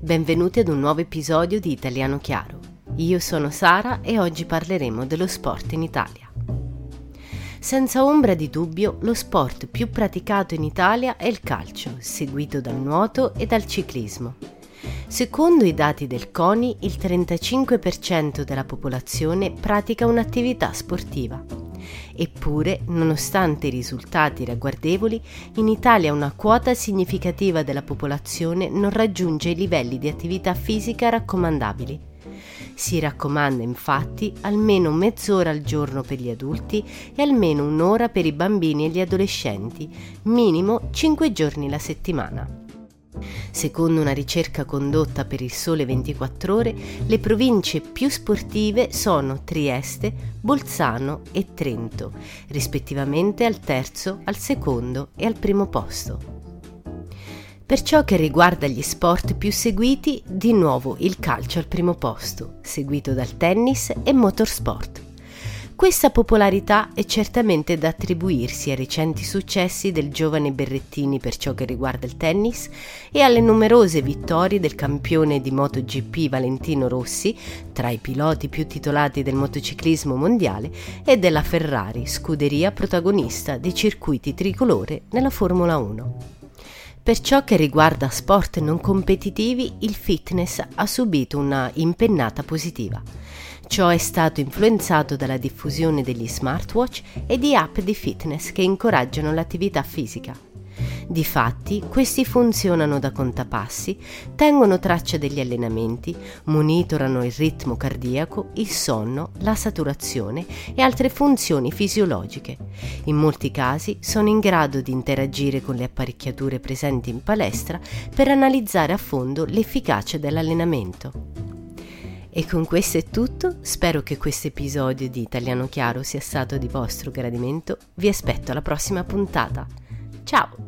Benvenuti ad un nuovo episodio di Italiano Chiaro. Io sono Sara e oggi parleremo dello sport in Italia. Senza ombra di dubbio, lo sport più praticato in Italia è il calcio, seguito dal nuoto e dal ciclismo. Secondo i dati del CONI, il 35% della popolazione pratica un'attività sportiva. Eppure, nonostante i risultati ragguardevoli, in Italia una quota significativa della popolazione non raggiunge i livelli di attività fisica raccomandabili. Si raccomanda infatti almeno mezz'ora al giorno per gli adulti e almeno un'ora per i bambini e gli adolescenti, minimo 5 giorni la settimana. Secondo una ricerca condotta per il Sole 24 ore, le province più sportive sono Trieste, Bolzano e Trento, rispettivamente al terzo, al secondo e al primo posto. Per ciò che riguarda gli sport più seguiti, di nuovo il calcio al primo posto, seguito dal tennis e motorsport. Questa popolarità è certamente da attribuirsi ai recenti successi del giovane Berrettini per ciò che riguarda il tennis e alle numerose vittorie del campione di MotoGP Valentino Rossi, tra i piloti più titolati del motociclismo mondiale, e della Ferrari, scuderia protagonista dei circuiti tricolore nella Formula 1. Per ciò che riguarda sport non competitivi, il fitness ha subito una impennata positiva. Ciò è stato influenzato dalla diffusione degli smartwatch e di app di fitness che incoraggiano l'attività fisica. Difatti, questi funzionano da contapassi, tengono traccia degli allenamenti, monitorano il ritmo cardiaco, il sonno, la saturazione e altre funzioni fisiologiche. In molti casi sono in grado di interagire con le apparecchiature presenti in palestra per analizzare a fondo l'efficacia dell'allenamento. E con questo è tutto, spero che questo episodio di Italiano Chiaro sia stato di vostro gradimento, vi aspetto alla prossima puntata. Ciao!